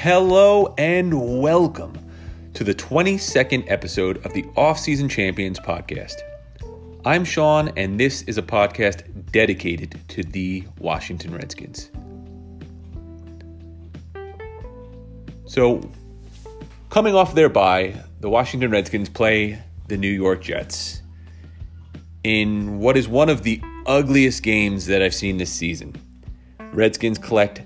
Hello and welcome to the 22nd episode of the Offseason Champions podcast. I'm Sean, and this is a podcast dedicated to the Washington Redskins. So, coming off their bye, the Washington Redskins play the New York Jets in what is one of the ugliest games that I've seen this season. Redskins collect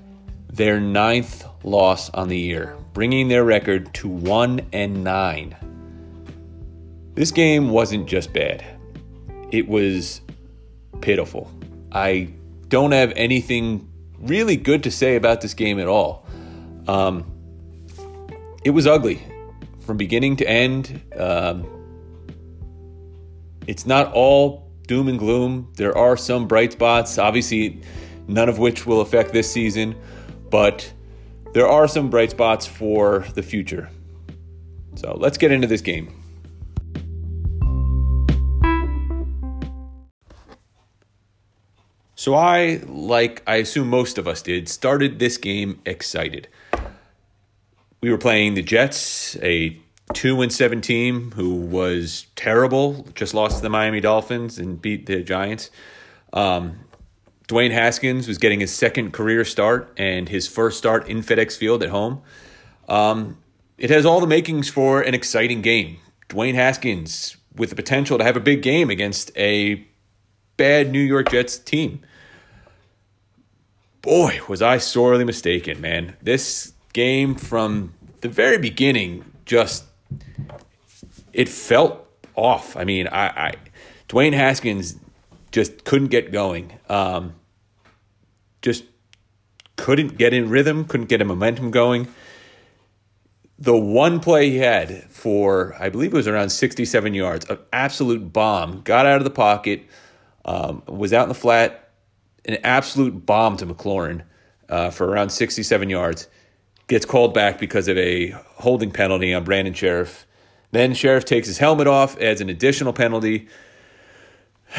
their ninth loss on the year, bringing their record to 1 and 9. This game wasn't just bad. It was pitiful. I don't have anything really good to say about this game at all. Um, it was ugly from beginning to end. Um, it's not all doom and gloom. There are some bright spots, obviously, none of which will affect this season, but there are some bright spots for the future. So let's get into this game. So I, like I assume most of us did, started this game excited. We were playing the Jets, a two and seven team who was terrible, just lost to the Miami Dolphins and beat the Giants. Um, Dwayne Haskins was getting his second career start and his first start in FedEx Field at home. Um, it has all the makings for an exciting game. Dwayne Haskins with the potential to have a big game against a bad New York Jets team. Boy, was I sorely mistaken, man. This game from the very beginning just it felt off. I mean, I, I Dwayne Haskins just couldn't get going. Um, just couldn't get in rhythm, couldn't get a momentum going. The one play he had for, I believe it was around 67 yards, an absolute bomb, got out of the pocket, um, was out in the flat, an absolute bomb to McLaurin uh, for around 67 yards, gets called back because of a holding penalty on Brandon Scherff. Then Sheriff takes his helmet off, adds an additional penalty.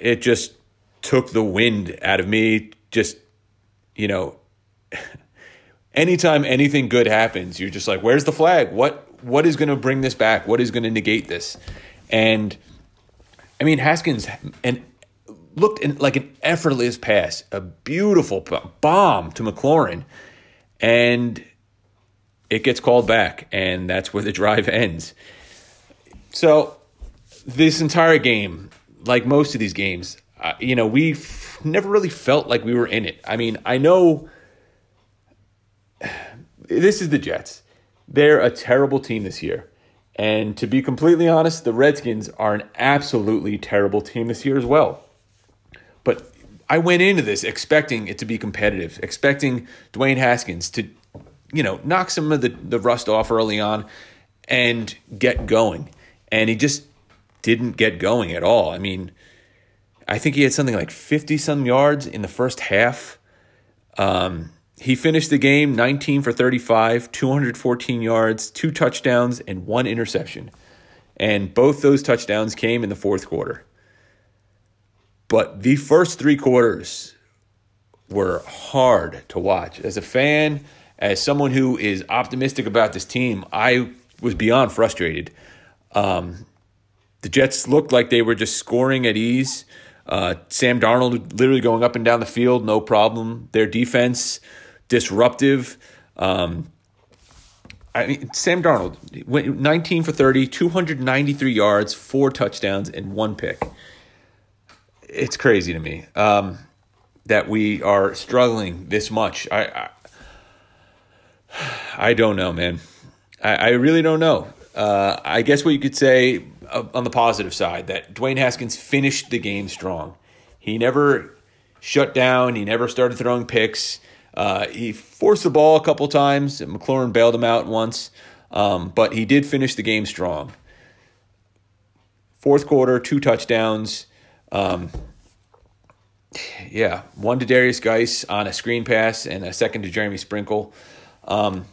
It just took the wind out of me. Just, you know, anytime anything good happens, you're just like, where's the flag? What what is going to bring this back? What is going to negate this? And I mean, Haskins and looked in, like an effortless pass, a beautiful bomb to McLaurin, and it gets called back, and that's where the drive ends. So this entire game, like most of these games, uh, you know, we never really felt like we were in it. I mean, I know this is the Jets. They're a terrible team this year. And to be completely honest, the Redskins are an absolutely terrible team this year as well. But I went into this expecting it to be competitive, expecting Dwayne Haskins to, you know, knock some of the, the rust off early on and get going. And he just didn't get going at all. I mean, I think he had something like 50 some yards in the first half. Um, he finished the game 19 for 35, 214 yards, two touchdowns, and one interception. And both those touchdowns came in the fourth quarter. But the first three quarters were hard to watch. As a fan, as someone who is optimistic about this team, I was beyond frustrated. Um, the Jets looked like they were just scoring at ease. Uh, Sam Darnold literally going up and down the field, no problem. Their defense disruptive. Um, I mean, Sam Darnold went 19 for 30, 293 yards, four touchdowns, and one pick. It's crazy to me um, that we are struggling this much. I, I, I don't know, man. I, I really don't know. Uh, I guess what you could say on the positive side that Dwayne Haskins finished the game strong. He never shut down. He never started throwing picks. Uh, he forced the ball a couple times. McLaurin bailed him out once, um, but he did finish the game strong. Fourth quarter, two touchdowns. Um, yeah, one to Darius Guice on a screen pass and a second to Jeremy Sprinkle. Um,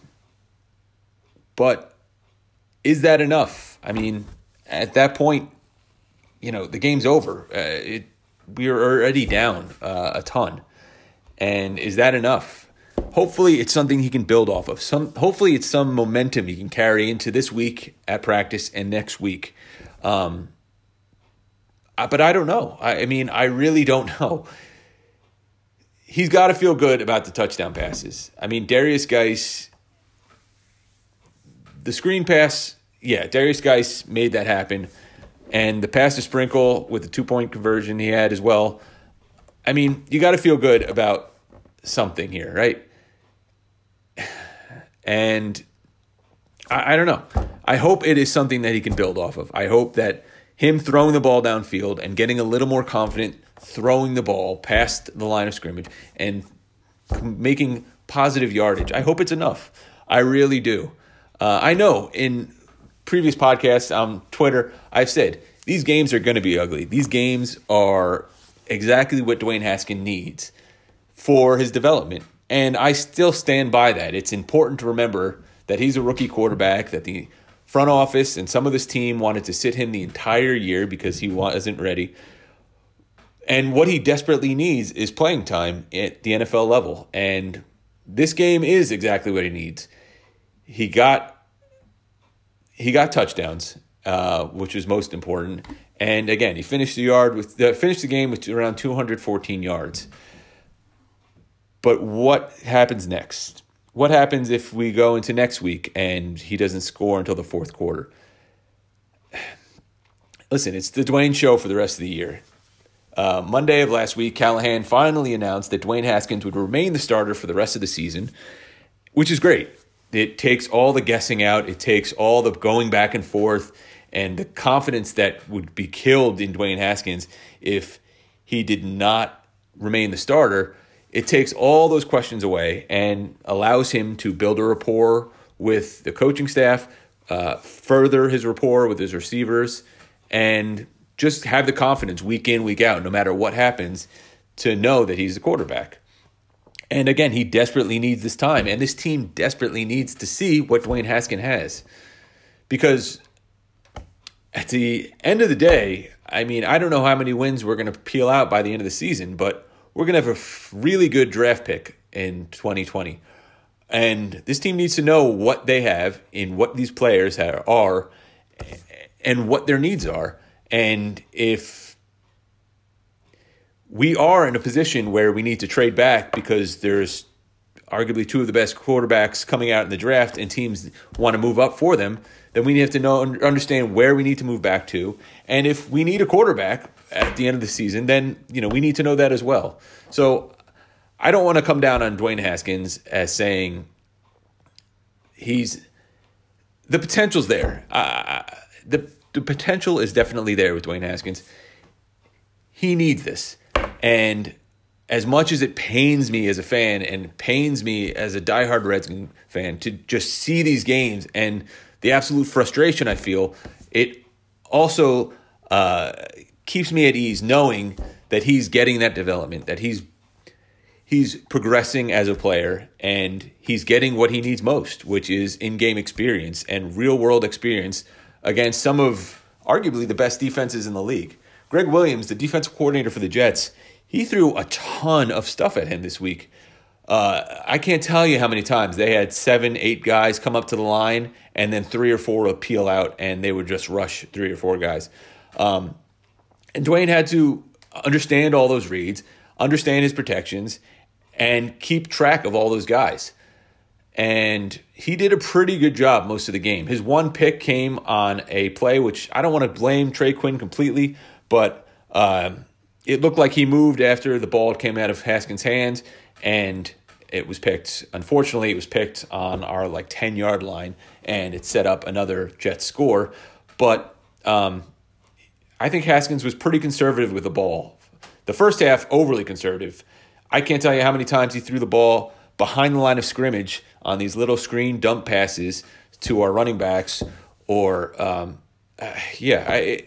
but is that enough? I mean, at that point, you know, the game's over. Uh, it, we are already down uh, a ton. And is that enough? hopefully it's something he can build off of. Some hopefully it's some momentum he can carry into this week at practice and next week. Um, but I don't know. I, I mean, I really don't know. He's got to feel good about the touchdown passes. I mean, Darius Guice, the screen pass, yeah, Darius Guice made that happen. And the pass to Sprinkle with the two point conversion he had as well. I mean, you got to feel good about something here, right? And I, I, don't know. I hope it is something that he can build off of. I hope that him throwing the ball downfield and getting a little more confident throwing the ball past the line of scrimmage and making positive yardage. I hope it's enough. I really do. Uh, I know in previous podcasts on um, Twitter, I've said these games are going to be ugly. These games are exactly what Dwayne Haskins needs for his development. And I still stand by that. It's important to remember that he's a rookie quarterback, that the front office and some of this team wanted to sit him the entire year because he wasn't ready. And what he desperately needs is playing time at the NFL level. And this game is exactly what he needs. He got he got touchdowns, uh, which was most important. And again, he finished the yard with uh, finished the game with around 214 yards. But what happens next? What happens if we go into next week and he doesn't score until the fourth quarter? Listen, it's the Dwayne show for the rest of the year. Uh, Monday of last week, Callahan finally announced that Dwayne Haskins would remain the starter for the rest of the season, which is great. It takes all the guessing out, it takes all the going back and forth, and the confidence that would be killed in Dwayne Haskins if he did not remain the starter it takes all those questions away and allows him to build a rapport with the coaching staff, uh, further his rapport with his receivers, and just have the confidence week in, week out, no matter what happens, to know that he's the quarterback. And again, he desperately needs this time, and this team desperately needs to see what Dwayne Haskin has. Because at the end of the day, I mean, I don't know how many wins we're going to peel out by the end of the season, but we're going to have a really good draft pick in 2020. And this team needs to know what they have in what these players are and what their needs are. And if we are in a position where we need to trade back because there's arguably two of the best quarterbacks coming out in the draft and teams want to move up for them, then we have to know understand where we need to move back to. And if we need a quarterback, at the end of the season, then you know we need to know that as well. So I don't want to come down on Dwayne Haskins as saying he's the potential's there. Uh, the the potential is definitely there with Dwayne Haskins. He needs this, and as much as it pains me as a fan and pains me as a diehard Redskins fan to just see these games and the absolute frustration I feel, it also uh, keeps me at ease knowing that he's getting that development, that he's he's progressing as a player and he's getting what he needs most, which is in-game experience and real-world experience against some of arguably the best defenses in the league. Gregg Williams, the defensive coordinator for the Jets, he threw a ton of stuff at him this week. Uh, I can't tell you how many times they had seven, eight guys come up to the line, and then three or four would peel out, and they would just rush three or four guys. Um, and Dwayne had to understand all those reads, understand his protections, and keep track of all those guys. And he did a pretty good job most of the game. His one pick came on a play, which I don't want to blame Trey Quinn completely, but uh, it looked like he moved after the ball came out of Haskins' hands, and it was picked. Unfortunately, it was picked on our like ten yard line, and it set up another Jet score. But um, I think Haskins was pretty conservative with the ball. The first half, overly conservative. I can't tell you how many times he threw the ball behind the line of scrimmage on these little screen dump passes to our running backs, or um, uh, yeah, I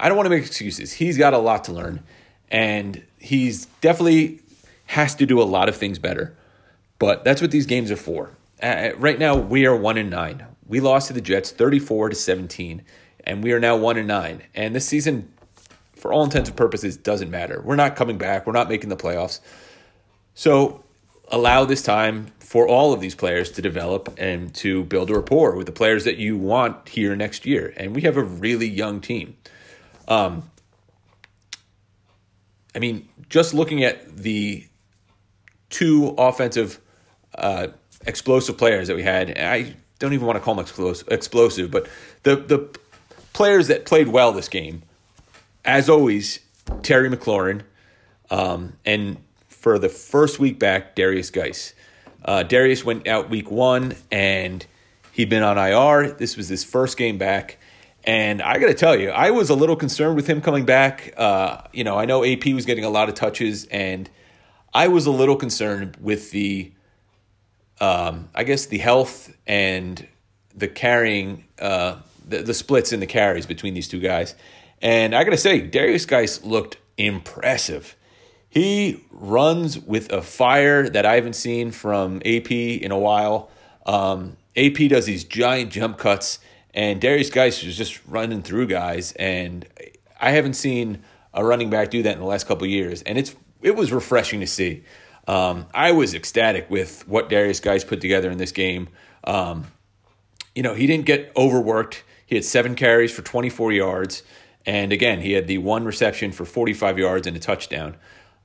I don't want to make excuses. He's got a lot to learn, and he's definitely has to do a lot of things better. But that's what these games are for. Uh, right now, we are one and nine. We lost to the Jets, thirty-four to seventeen and we are now one and nine. And this season, for all intents and purposes, doesn't matter. We're not coming back. We're not making the playoffs. So allow this time for all of these players to develop and to build a rapport with the players that you want here next year. And we have a really young team. Um, I mean, just looking at the two offensive uh, explosive players that we had, I don't even want to call them explosive, but the the players that played well this game, as always, Terry McLaurin, um, and for the first week back, Darius Guice. Uh, Darius went out week one and he'd been on IR. This was his first game back. And I got to tell you, I was a little concerned with him coming back. Uh, you know, I know AP was getting a lot of touches, and I was a little concerned with the, um, I guess, the health and the carrying, uh, the, the splits in the carries between these two guys. And I got to say, Darius Guice looked impressive. He runs with a fire that I haven't seen from AP in a while. Um, AP does these giant jump cuts, and Darius Guice was just running through guys. And I haven't seen a running back do that in the last couple years, and it's it was refreshing to see. Um, I was ecstatic with what Darius Guice put together in this game. Um, you know, he didn't get overworked. He had seven carries for 24 yards. And again, he had the one reception for 45 yards and a touchdown,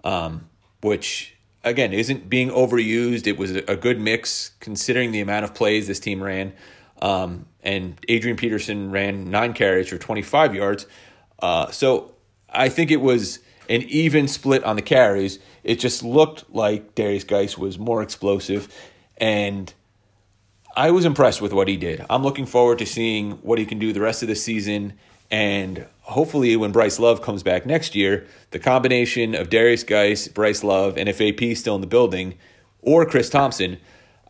um, which, again, isn't being overused. It was a good mix considering the amount of plays this team ran. Um, and Adrian Peterson ran nine carries for 25 yards. Uh, so I think it was an even split on the carries. It just looked like Darius Guice was more explosive. And I was impressed with what he did. I'm looking forward to seeing what he can do the rest of the season. And hopefully, when Bryce Love comes back next year, the combination of Darius Guice, Bryce Love, and if AP still in the building, or Chris Thompson,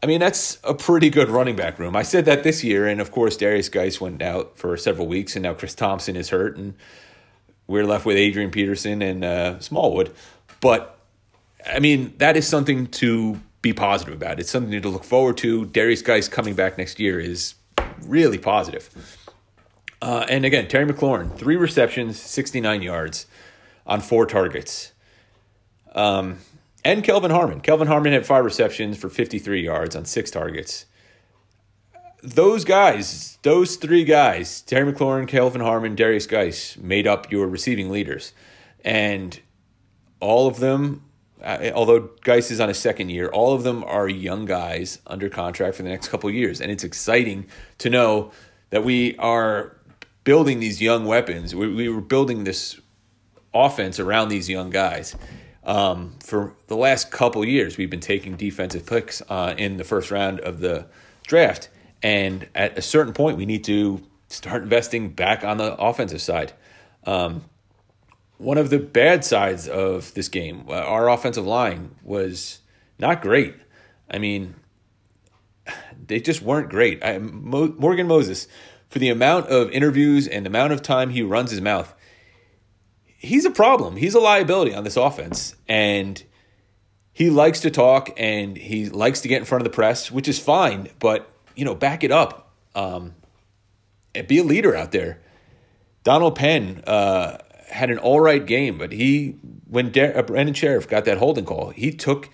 I mean, that's a pretty good running back room. I said that this year, and of course, Darius Guice went out for several weeks, and now Chris Thompson is hurt, and we're left with Adrian Peterson and uh, Smallwood. But I mean, that is something to be positive about. It's something to look forward to. Darius Guice coming back next year is really positive. Uh, and again, Terry McLaurin, three receptions, 69 yards on four targets. Um, and Kelvin Harmon. Kelvin Harmon had five receptions for 53 yards on six targets. Those guys, those three guys, Terry McLaurin, Kelvin Harmon, Darius Guice, made up your receiving leaders. And all of them uh, although Guice is on his second year, all of them are young guys under contract for the next couple years, and it's exciting to know that we are building these young weapons. We, we were building this offense around these young guys. Um, for the last couple years, we've been taking defensive picks uh, in the first round of the draft, and at a certain point, we need to start investing back on the offensive side. Um, one of the bad sides of this game, uh, our offensive line was not great. I mean, they just weren't great. I, Mo, Morgan Moses, for the amount of interviews and the amount of time he runs his mouth, he's a problem. He's a liability on this offense. And he likes to talk and he likes to get in front of the press, which is fine, but, you know, back it up um, and be a leader out there. Donald Penn, uh, had an all right game, but he when De- uh, Brandon Scherff got that holding call, he took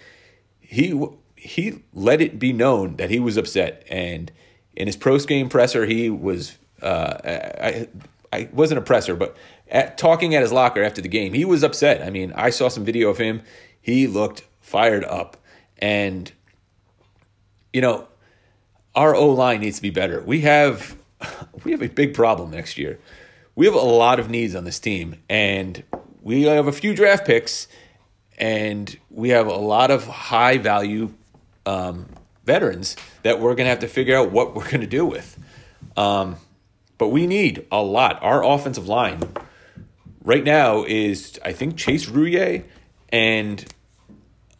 he he let it be known that he was upset, and in his post game presser, he was uh, I I wasn't a presser, but at, talking at his locker after the game, he was upset. I mean, I saw some video of him; he looked fired up, and you know, our O line needs to be better. We have we have a big problem next year we have a lot of needs on this team, and we have a few draft picks, and we have a lot of high value um, veterans that we're going to have to figure out what we're going to do with. Um, but we need a lot. Our offensive line right now is, I think, Chase Roullier and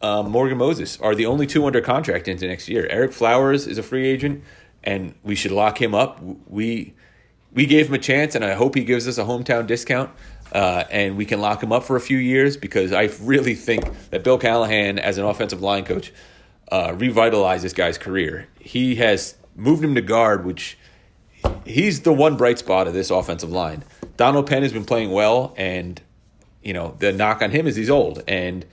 um, Morgan Moses are the only two under contract into next year. Ereck Flowers is a free agent, and we should lock him up. We we gave him a chance, and I hope he gives us a hometown discount. Uh, and we can lock him up for a few years because I really think that Bill Callahan, as an offensive line coach, uh, revitalized this guy's career. He has moved him to guard, which he's the one bright spot of this offensive line. Donald Penn has been playing well, and you know the knock on him is he's old, and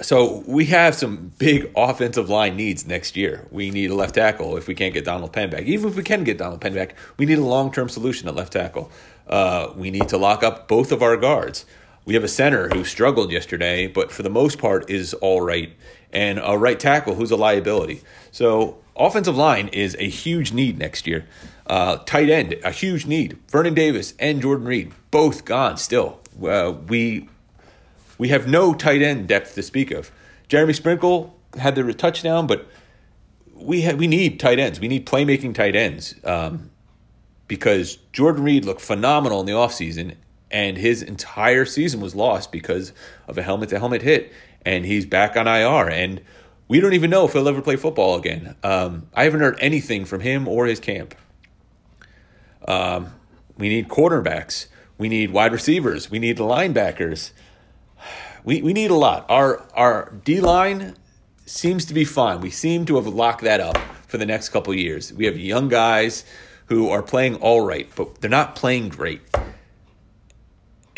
so we have some big offensive line needs next year. We need a left tackle if we can't get Donald Penn back. Even if we can get Donald Penn back, we need a long term solution at left tackle. Uh, we need to lock up both of our guards. We have a center who struggled yesterday, but for the most part is all right, and a right tackle who's a liability. So offensive line is a huge need next year. Uh, tight end, a huge need. Vernon Davis and Jordan Reed, both gone still. Uh, we we have no tight end depth to speak of. Jeremy Sprinkle had the touchdown, but we ha- we need tight ends. We need playmaking tight ends um, because Jordan Reed looked phenomenal in the offseason, and his entire season was lost because of a helmet to helmet hit, and he's back on IR, and we don't even know if he'll ever play football again. Um, I haven't heard anything from him or his camp. Um, we need quarterbacks. We need wide receivers. We need linebackers we, we need a lot. Our our D line seems to be fine. We seem to have locked that up for the next couple years. We have young guys who are playing all right, but they're not playing great.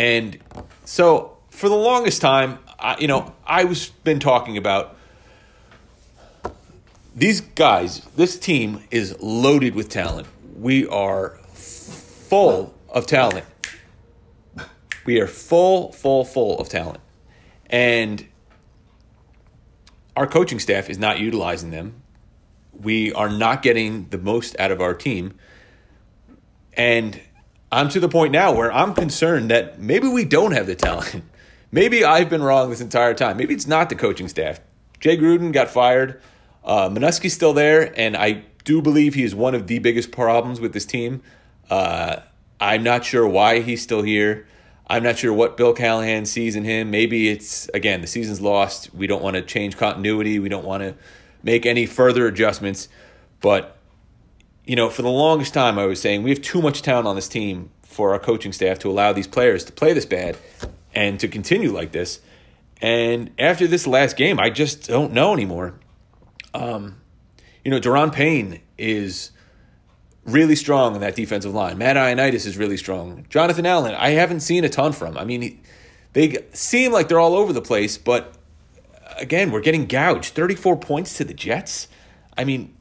And so for the longest time, I, you know, I was been talking about these guys. This team is loaded with talent. We are full of talent. We are full, full, full of talent. And our coaching staff is not utilizing them. We are not getting the most out of our team. And I'm to the point now where I'm concerned that maybe we don't have the talent. maybe I've been wrong this entire time. Maybe it's not the coaching staff. Jay Gruden got fired. Uh, Manusky's still there, and I do believe he is one of the biggest problems with this team. Uh, I'm not sure why he's still here. I'm not sure what Bill Callahan sees in him. Maybe it's, again, the season's lost. We don't want to change continuity. We don't want to make any further adjustments. But, you know, for the longest time, I was saying we have too much talent on this team for our coaching staff to allow these players to play this bad and to continue like this. And after this last game, I just don't know anymore. Um, you know, Da'Ron Payne is really strong in that defensive line. Matt Ioannidis is really strong. Jonathan Allen, I haven't seen a ton from. I mean, they seem like they're all over the place, but again, we're getting gouged. 34 points to the Jets. I mean,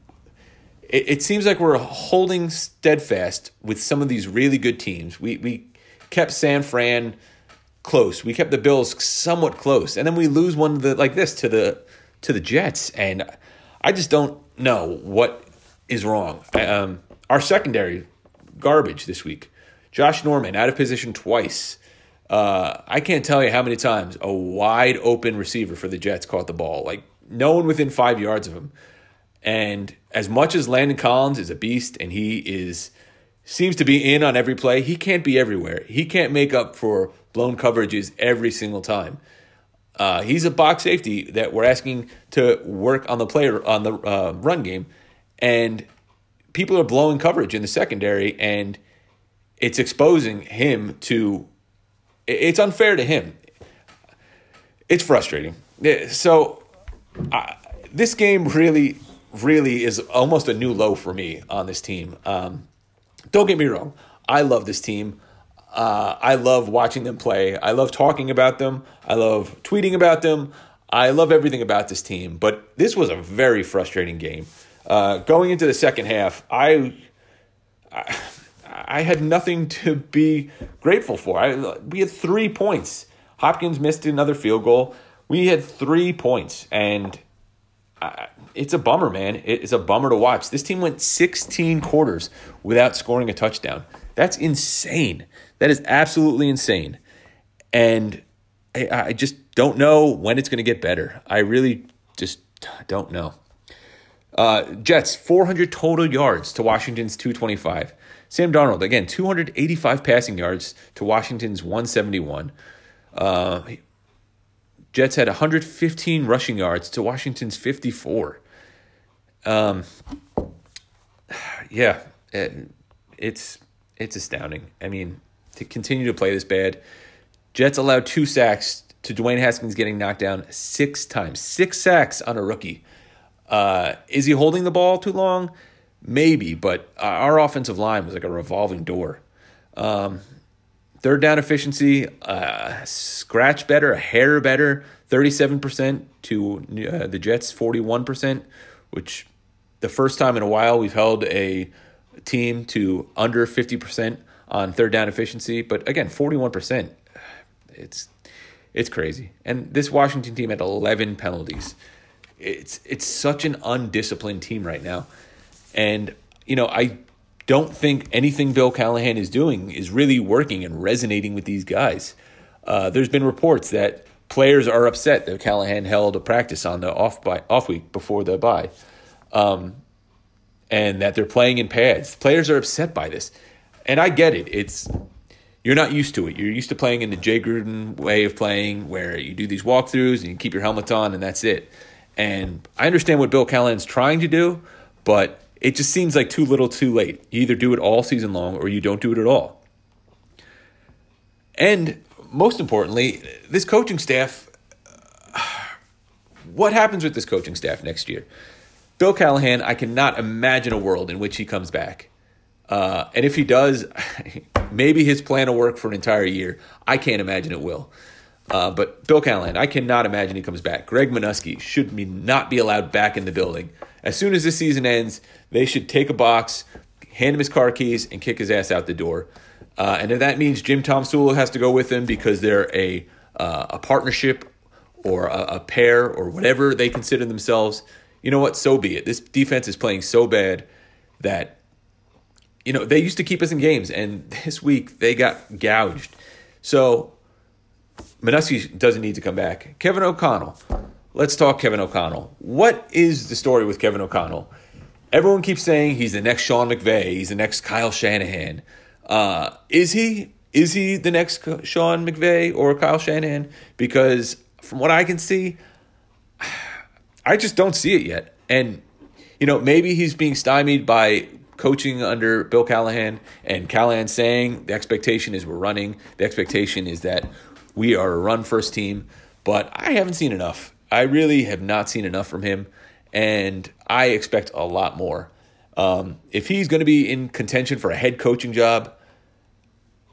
it, it seems like we're holding steadfast with some of these really good teams. We we kept San Fran close. We kept the Bills somewhat close, and then we lose one the, like this to the to the Jets, and I just don't know what is wrong. Um, our secondary, garbage this week. Josh Norman out of position twice. Uh, I can't tell you how many times a wide open receiver for the Jets caught the ball. Like no one within five yards of him. And as much as Landon Collins is a beast and he is seems to be in on every play, he can't be everywhere. He can't make up for blown coverages every single time. Uh, he's a box safety that we're asking to work on the player on the uh, run game, and people are blowing coverage in the secondary and it's exposing him to it's unfair to him it's frustrating so I, this game really really is almost a new low for me on this team. Um, don't get me wrong. I love this team. Uh, i love watching them play. I love talking about them. I love tweeting about them. I love everything about this team. But this was a very frustrating game. Uh, going into the second half, I, I, I had nothing to be grateful for. I, we had three points. Hopkins missed another field goal. We had three points, and I, it's a bummer, man. It's a bummer to watch. This team went 16 quarters without scoring a touchdown. That's insane. That is absolutely insane. And I, I just don't know when it's going to get better. I really just don't know. Uh, Jets, 400 total yards to Washington's 225. Sam Darnold, again, 285 passing yards to Washington's 171. Uh, Jets had 115 rushing yards to Washington's 54. Um, yeah, it, it's it's astounding. I mean, to continue to play this bad, Jets allowed two sacks to Dwayne Haskins getting knocked down six times. Six sacks on a rookie. Uh, is he holding the ball too long? Maybe, but our offensive line was like a revolving door. Um, third down efficiency, uh, scratch better, a hair better, 37% to uh, the Jets' 41%, which the first time in a while we've held a team to under 50% on third down efficiency. But again, 41%, it's it's crazy. And this Washington team had 11 penalties. It's it's such an undisciplined team right now. And you know, I don't think anything Bill Callahan is doing is really working and resonating with these guys. Uh, there's been reports that players are upset that Callahan held a practice on the off by off week before the bye, um, and that they're playing in pads. Players are upset by this, and I get it. It's you're not used to it. You're used to playing in the Jay Gruden way of playing, where you do these walkthroughs and you keep your helmets on, and that's it. And I understand what Bill Callahan's trying to do, but it just seems like too little, too late. You either do it all season long or you don't do it at all. And most importantly, this coaching staff. What happens with this coaching staff next year? Bill Callahan, I cannot imagine a world in which he comes back. Uh, and if he does, maybe his plan will work for an entire year. I can't imagine it will. Uh, but Bill Callahan, I cannot imagine he comes back. Greg Manusky should be not be allowed back in the building. As soon as this season ends, they should take a box, hand him his car keys, and kick his ass out the door. Uh, and if that means Jim Tomsula has to go with him because they're a uh, a partnership or a, a, pair or whatever they consider themselves, you know what? So be it. This defense is playing so bad that you know they used to keep us in games, and this week they got gouged. So Manusky doesn't need to come back. Kevin O'Connell. Let's talk Kevin O'Connell. What is the story with Kevin O'Connell? Everyone keeps saying he's the next Sean McVay, he's the next Kyle Shanahan. Uh, is he? Is he the next Sean McVay or Kyle Shanahan? Because from what I can see, I just don't see it yet. And you know, maybe he's being stymied by coaching under Bill Callahan and Callahan saying the expectation is we're running. The expectation is that we are a run first team, but I haven't seen enough. I really have not seen enough from him, and I expect a lot more. Um, if he's going to be in contention for a head coaching job,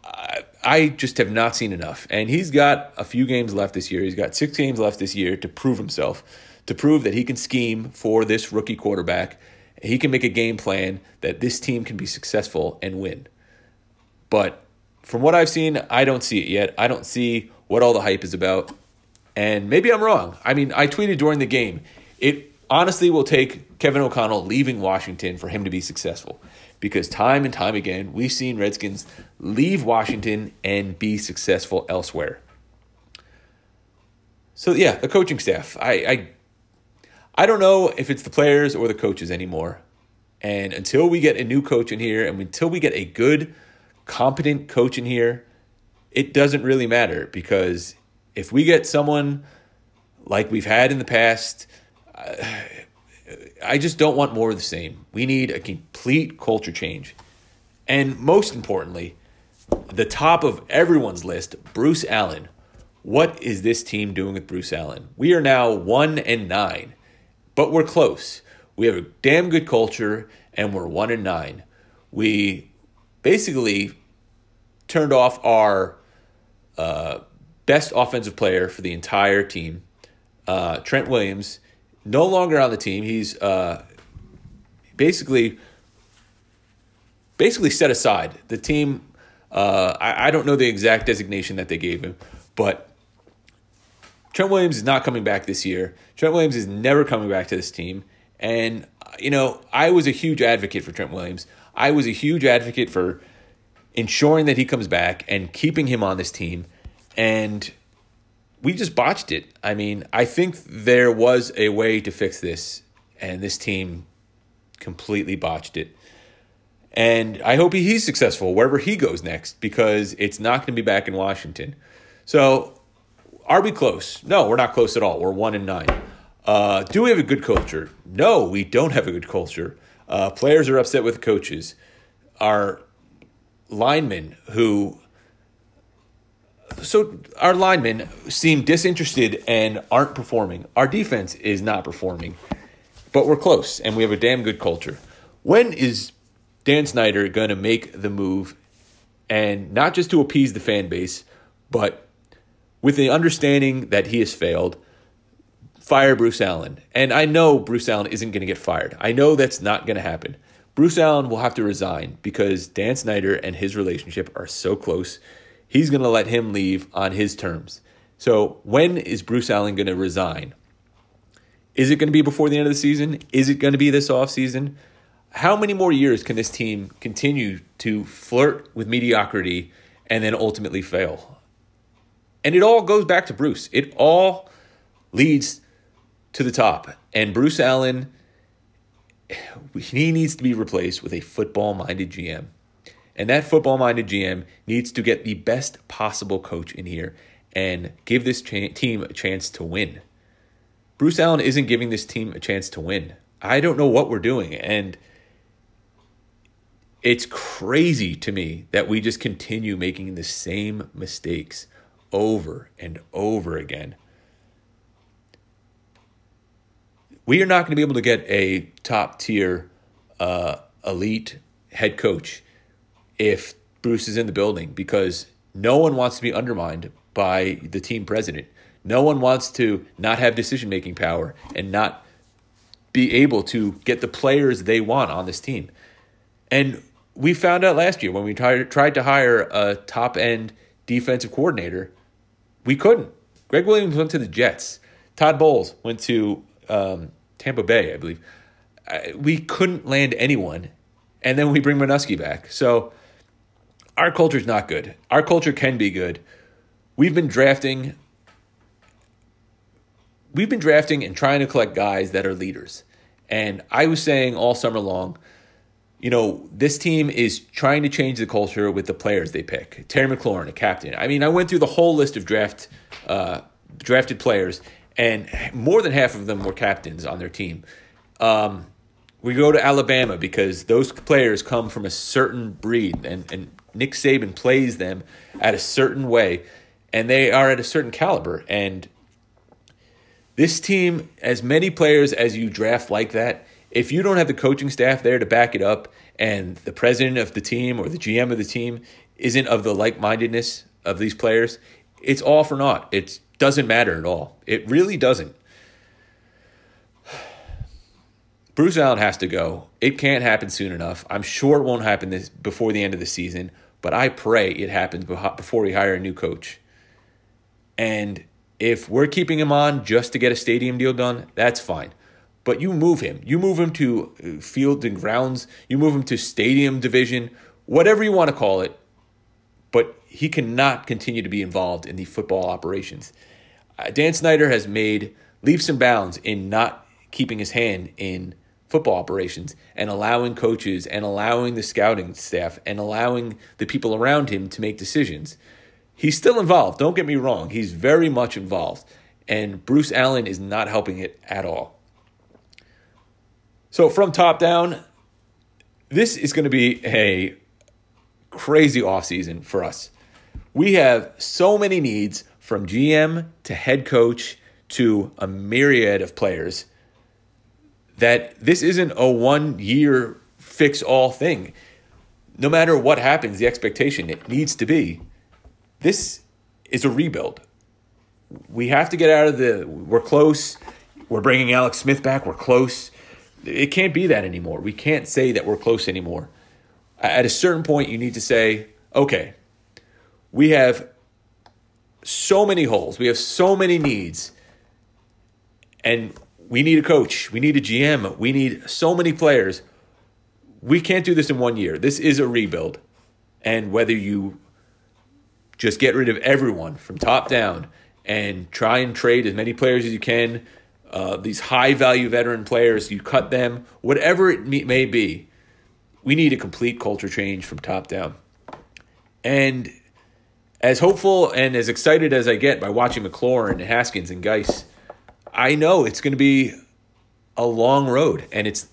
I, I just have not seen enough. And he's got a few games left this year. He's got six games left this year to prove himself, to prove that he can scheme for this rookie quarterback. He can make a game plan that this team can be successful and win. But from what I've seen, I don't see it yet. I don't see what all the hype is about. And maybe I'm wrong. I mean, I tweeted during the game. It honestly will take Kevin O'Connell leaving Washington for him to be successful. Because time and time again, we've seen Redskins leave Washington and be successful elsewhere. So yeah, the coaching staff. I, I I don't know if it's the players or the coaches anymore. And until we get a new coach in here and until we get a good, competent coach in here, it doesn't really matter because if we get someone like we've had in the past, uh, I just don't want more of the same. We need a complete culture change. And most importantly, the top of everyone's list, Bruce Allen. What is this team doing with Bruce Allen? We are now 1 and 9, but we're close. We have a damn good culture and we're 1 and 9. We basically turned off our uh, best offensive player for the entire team. Uh, Trent Williams, no longer on the team. He's uh, basically basically set aside. The team. Uh, I, I don't know the exact designation that they gave him, but Trent Williams is not coming back this year. Trent Williams is never coming back to this team. And, you know, I was a huge advocate for Trent Williams. I was a huge advocate for ensuring that he comes back and keeping him on this team and we just botched it. I mean, I think there was a way to fix this, and this team completely botched it. And I hope he's successful wherever he goes next because it's not going to be back in Washington. So, are we close? No, we're not close at all. We're one and nine. Uh, do we have a good culture? No, we don't have a good culture. Uh, players are upset with coaches. Our linemen who so our linemen seem disinterested and aren't performing. Our defense is not performing, but we're close and we have a damn good culture. When is Dan Snyder going to make the move and not just to appease the fan base, but with the understanding that he has failed, fire Bruce Allen. And I know Bruce Allen isn't going to get fired. I know that's not going to happen. Bruce Allen will have to resign because Dan Snyder and his relationship are so close. He's going to let him leave on his terms. So, when is Bruce Allen going to resign? Is it going to be before the end of the season? Is it going to be this offseason? How many more years can this team continue to flirt with mediocrity and then ultimately fail? And it all goes back to Bruce. It all leads to the top. And Bruce Allen, he needs to be replaced with a football minded GM. And that football minded GM needs to get the best possible coach in here and give this team a chance to win. Bruce Allen isn't giving this team a chance to win. I don't know what we're doing. And it's crazy to me that we just continue making the same mistakes over and over again. We are not going to be able to get a top tier, uh, elite head coach if Bruce is in the building because no one wants to be undermined by the team president. No one wants to not have decision making power and not be able to get the players they want on this team. And we found out last year when we tried, tried to hire a top end defensive coordinator, we couldn't. Gregg Williams went to the Jets. Todd Bowles went to um, Tampa Bay, I believe. We couldn't land anyone, and then we bring Manusky back. So our culture is not good. Our culture can be good. We've been drafting we've been drafting and trying to collect guys that are leaders. And I was saying all summer long, you know, this team is trying to change the culture with the players they pick. Terry McLaurin, a captain. I mean, I went through the whole list of draft uh, drafted players, and more than half of them were captains on their team. Um, we go to Alabama because those players come from a certain breed, and, and Nick Saban plays them at a certain way, and they are at a certain caliber. And this team, as many players as you draft like that, if you don't have the coaching staff there to back it up and the president of the team or the GM of the team isn't of the like mindedness of these players, it's all for naught. It doesn't matter at all. It really doesn't. Bruce Allen has to go. It can't happen soon enough. I'm sure it won't happen this before the end of the season, but I pray it happens before we hire a new coach. And if we're keeping him on just to get a stadium deal done, that's fine. But you move him. You move him to uh, field and grounds. You move him to stadium division, whatever you want to call it. But he cannot continue to be involved in the football operations. Uh, Dan Snyder has made leaps and bounds in not keeping his hand in football operations and allowing coaches and allowing the scouting staff and allowing the people around him to make decisions. He's still involved. Don't get me wrong. He's very much involved. And Bruce Allen is not helping it at all. So, from top down, this is going to be a crazy offseason for us. We have so many needs from GM to head coach to a myriad of players that this isn't a one year fix all thing. No matter what happens, the expectation it needs to be this is a rebuild. We have to get out of the. We're close. We're bringing Alex Smith back. We're close. It can't be that anymore. We can't say that we're close anymore. At a certain point, you need to say, okay, we have so many holes. We have so many needs. And we need a coach. We need a GM. We need so many players. We can't do this in one year. This is a rebuild. And whether you just get rid of everyone from top down and try and trade as many players as you can. Uh, these high value veteran players, you cut them, whatever it may be. We need a complete culture change from top down. And as hopeful and as excited as I get by watching McLaurin Haskins and Guice, I know it's going to be a long road and it's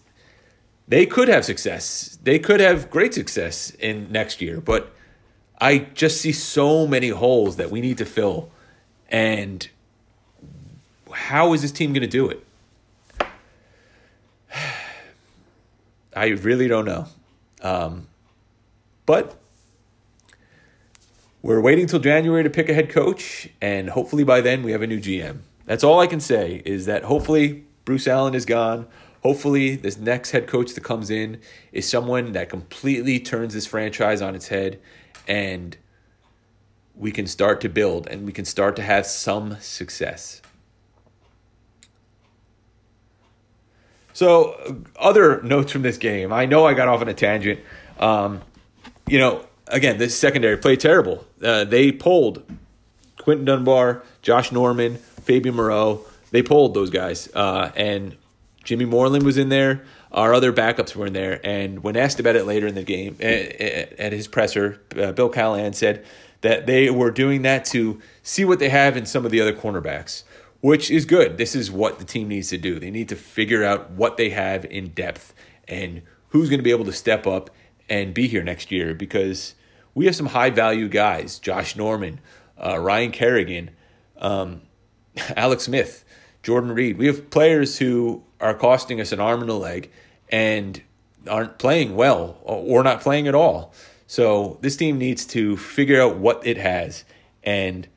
they could have success. They could have great success in next year, but I just see so many holes that we need to fill. And how is this team going to do it? I really don't know. Um, but we're waiting till January to pick a head coach, and hopefully by then we have a new GM. That's all I can say is that hopefully Bruce Allen is gone. Hopefully, this next head coach that comes in is someone that completely turns this franchise on its head and we can start to build and we can start to have some success. So, other notes from this game. I know I got off on a tangent. Um, you know, again, this secondary played terrible. Uh, they pulled Quinton Dunbar, Josh Norman, Fabian Moreau. They pulled those guys. Uh, and Jimmy Moreland was in there. Our other backups were in there. And when asked about it later in the game, at, at his presser, uh, Bill Callahan said that they were doing that to see what they have in some of the other cornerbacks which is good. This is what the team needs to do. They need to figure out what they have in depth and who's going to be able to step up and be here next year because we have some high value guys Josh Norman, uh, Ryan Kerrigan, um, Alex Smith, Jordan Reed. We have players who are costing us an arm and a leg and aren't playing well or not playing at all. So this team needs to figure out what it has and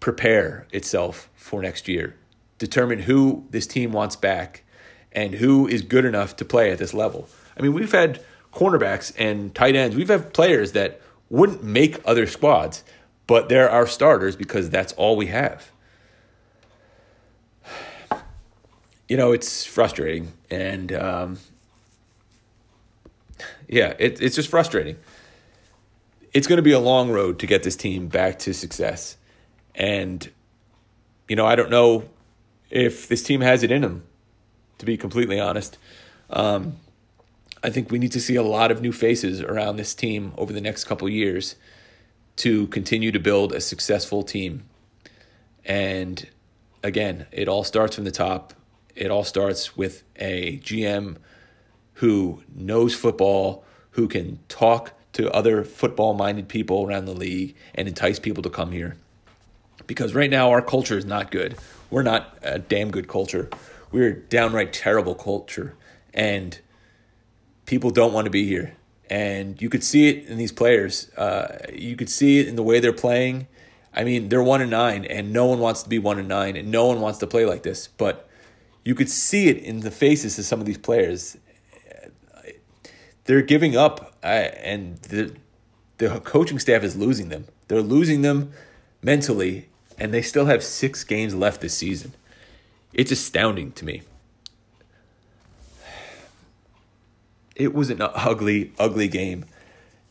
prepare itself for next year. Determine who this team wants back and who is good enough to play at this level. I mean, we've had cornerbacks and tight ends. We've had players that wouldn't make other squads, but they're our starters because that's all we have. You know, it's frustrating. And um, yeah, it, it's just frustrating. It's going to be a long road to get this team back to success. And, you know, I don't know if this team has it in them, to be completely honest. Um, I think we need to see a lot of new faces around this team over the next couple years to continue to build a successful team. And again, it all starts from the top. It all starts with a GM who knows football, who can talk to other football minded people around the league and entice people to come here because right now our culture is not good. We're not a damn good culture. We're downright terrible culture, and people don't want to be here. And you could see it in these players. Uh, you could see it in the way they're playing. I mean, they're one and nine, and no one wants to be one and nine, and no one wants to play like this. But you could see it in the faces of some of these players. They're giving up, and the the coaching staff is losing them. They're losing them mentally and they still have six games left this season. It's astounding to me. It was an ugly, ugly game.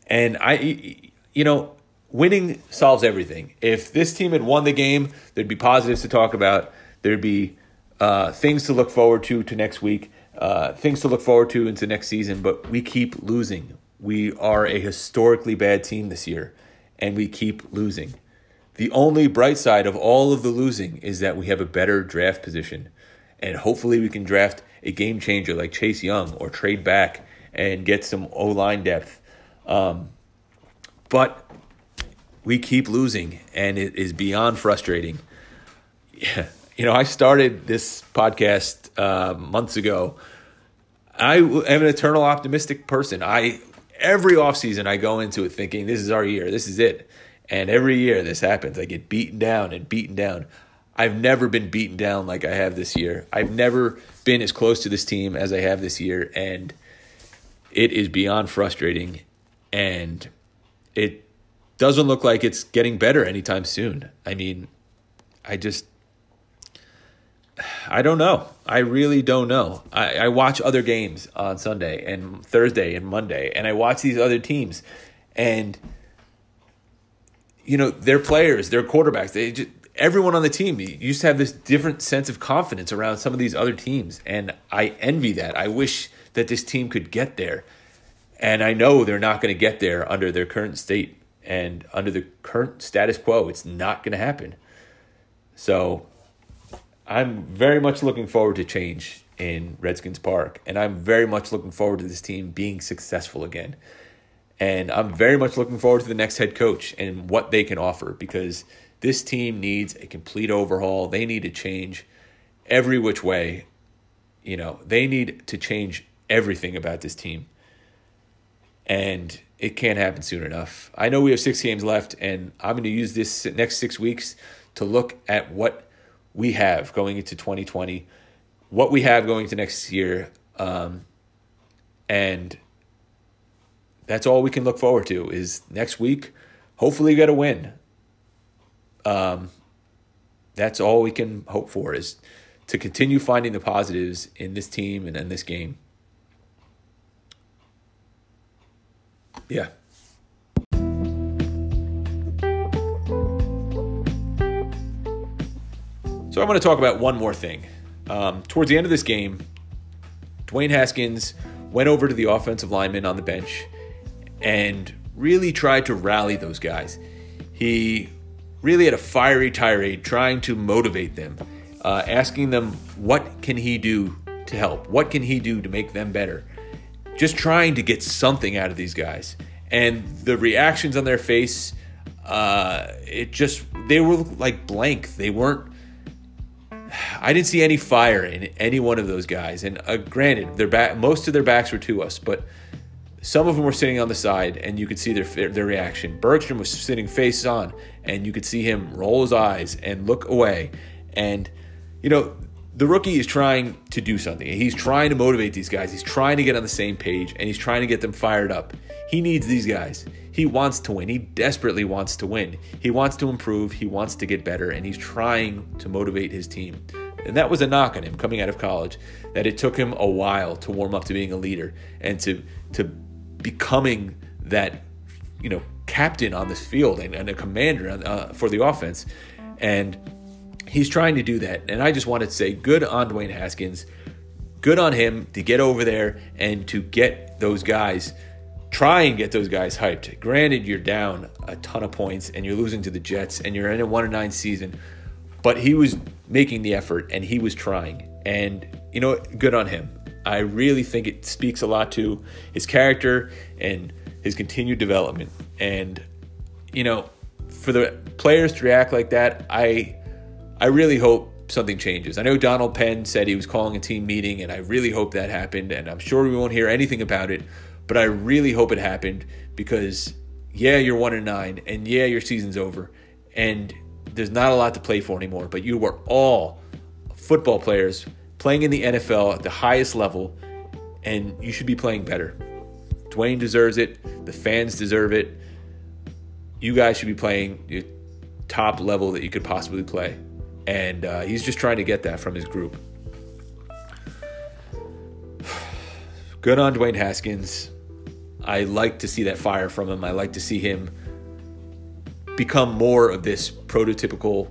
And I, you know, winning solves everything. If this team had won the game, there'd be positives to talk about. There'd be uh, things to look forward to to next week, uh, things to look forward to into next season. But we keep losing. We are a historically bad team this year, and we keep losing. The only bright side of all of the losing is that we have a better draft position. And hopefully we can draft a game changer like Chase Young or trade back and get some O line depth. Um, but we keep losing, and it is beyond frustrating. Yeah. You know, I started this podcast uh, months ago. I am an eternal optimistic person. I every offseason I go into it thinking this is our year, this is it. And every year this happens. I get beaten down and beaten down. I've never been beaten down like I have this year. I've never been as close to this team as I have this year. And it is beyond frustrating. And it doesn't look like it's getting better anytime soon. I mean, I just. I don't know. I really don't know. I, I watch other games on Sunday and Thursday and Monday, and I watch these other teams, and you know, their players, their quarterbacks, they just, everyone on the team used to have this different sense of confidence around some of these other teams. And I envy that. I wish that this team could get there. And I know they're not going to get there under their current state and under the current status quo. It's not going to happen. So I'm very much looking forward to change in Redskins Park. And I'm very much looking forward to this team being successful again. And I'm very much looking forward to the next head coach and what they can offer because this team needs a complete overhaul. They need to change every which way. You know, they need to change everything about this team. and it can't happen soon enough. I know we have six games left, and I'm going to use this next six weeks to look at what we have going into 2020, what we have going into next year, um, and that's all we can look forward to. Is next week, hopefully, get a win. Um, that's all we can hope for is to continue finding the positives in this team and in this game. Yeah. So I'm going to talk about one more thing. Um, towards the end of this game, Dwayne Haskins went over to the offensive lineman on the bench and really tried to rally those guys. He really had a fiery tirade trying to motivate them, uh, asking them what can he do to help, what can he do to make them better, just trying to get something out of these guys. And the reactions on their face, uh, it just they were like blank. They weren't I didn't see any fire in any one of those guys. And uh, granted, their back, most of their backs were to us, but some of them were sitting on the side, and you could see their their reaction. Bergstrom was sitting face on, and you could see him roll his eyes and look away. And you know, the rookie is trying to do something. He's trying to motivate these guys. He's trying to get on the same page, and he's trying to get them fired up. He needs these guys. He wants to win. He desperately wants to win. He wants to improve. He wants to get better, and he's trying to motivate his team. And that was a knock on him coming out of college, that it took him a while to warm up to being a leader and to to becoming that, you know, captain on this field and, and a commander uh, for the offense. And he's trying to do that. And I just wanted to say good on Dwayne Haskins. Good on him to get over there and to get those guys try and get those guys hyped. Granted, you're down a ton of points and you're losing to the Jets and you're in a one and nine season, but he was making the effort and he was trying. And you know, good on him. I really think it speaks a lot to his character and his continued development. And you know, for the players to react like that, I I really hope something changes. I know Donald Penn said he was calling a team meeting, and I really hope that happened. And I'm sure we won't hear anything about it, but I really hope it happened because yeah, you're one and nine, and yeah, your season's over, and there's not a lot to play for anymore. But you were all football players playing in the NFL at the highest level, and you should be playing better. Dwayne deserves it. The fans deserve it. You guys should be playing the top level that you could possibly play. And uh, he's just trying to get that from his group. Good on Dwayne Haskins. I like to see that fire from him. I like to see him become more of this prototypical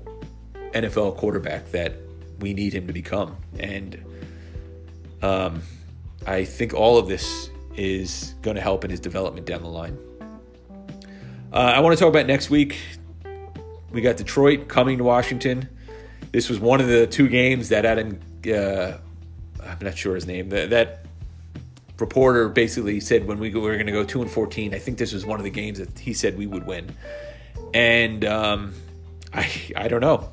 NFL quarterback that we need him to become. And um, I think all of this is going to help in his development down the line. Uh, I want to talk about next week. We got Detroit coming to Washington. This was one of the two games that Adam, uh, I'm not sure his name, that, that reporter basically said when we, were going to go 2 and 14, I think this was one of the games that he said we would win. And um, I, I don't know.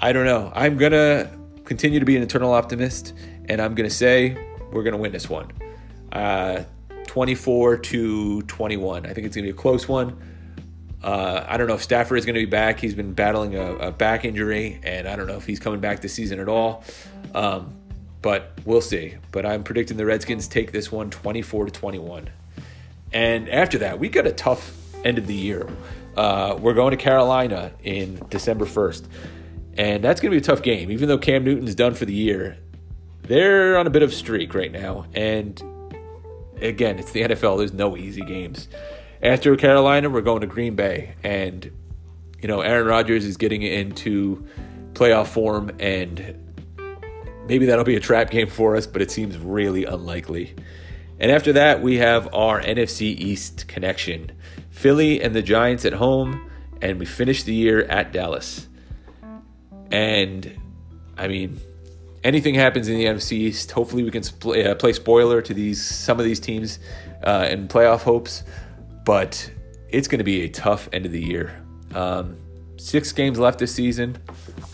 I don't know. I'm going to continue to be an eternal optimist, and I'm going to say we're going to win this one. Uh, 24 to 21. I think it's going to be a close one. Uh, I don't know if Stafford is going to be back. He's been battling a, a, back injury, and I don't know if he's coming back this season at all. Um, but we'll see. But I'm predicting the Redskins take this one 24 to 21. And after that, we got a tough end of the year. Uh, we're going to Carolina in December 1st. And that's going to be a tough game. Even though Cam Newton's done for the year, they're on a bit of streak right now. And again, it's the NFL. There's no easy games. After Carolina, we're going to Green Bay. And, you know, Aaron Rodgers is getting into playoff form. And maybe that'll be a trap game for us, but it seems really unlikely. And after that, we have our NFC East connection Philly and the Giants at home. And we finish the year at Dallas. And I mean, anything happens in the NFC East, hopefully we can play, uh, play spoiler to these some of these teams uh, in playoff hopes. But it's going to be a tough end of the year. Um, six games left this season.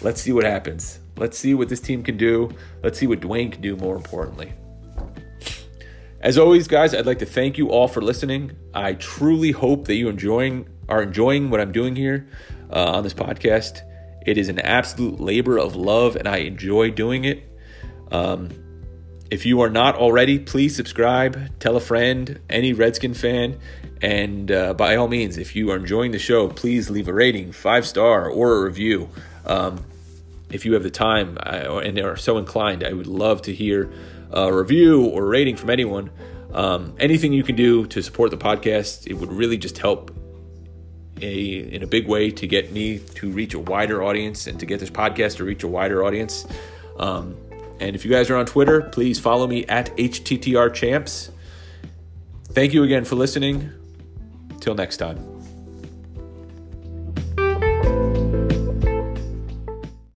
Let's see what happens. Let's see what this team can do. Let's see what Dwayne can do. More importantly. As always, guys, I'd like to thank you all for listening. I truly hope that you enjoying are enjoying what I'm doing here uh, on this podcast. It is an absolute labor of love, and I enjoy doing it. Um, if you are not already, please subscribe, tell a friend, any Redskin fan, and uh, by all means, if you are enjoying the show, please leave a rating, five star, or a review. Um, if you have the time and are so inclined, I would love to hear a review or rating from anyone. Um, anything you can do to support the podcast, it would really just help a in a big way to get me to reach a wider audience and to get this podcast to reach a wider audience. Um, and if you guys are on Twitter, please follow me at HTTR Champs. Thank you again for listening. Till next time.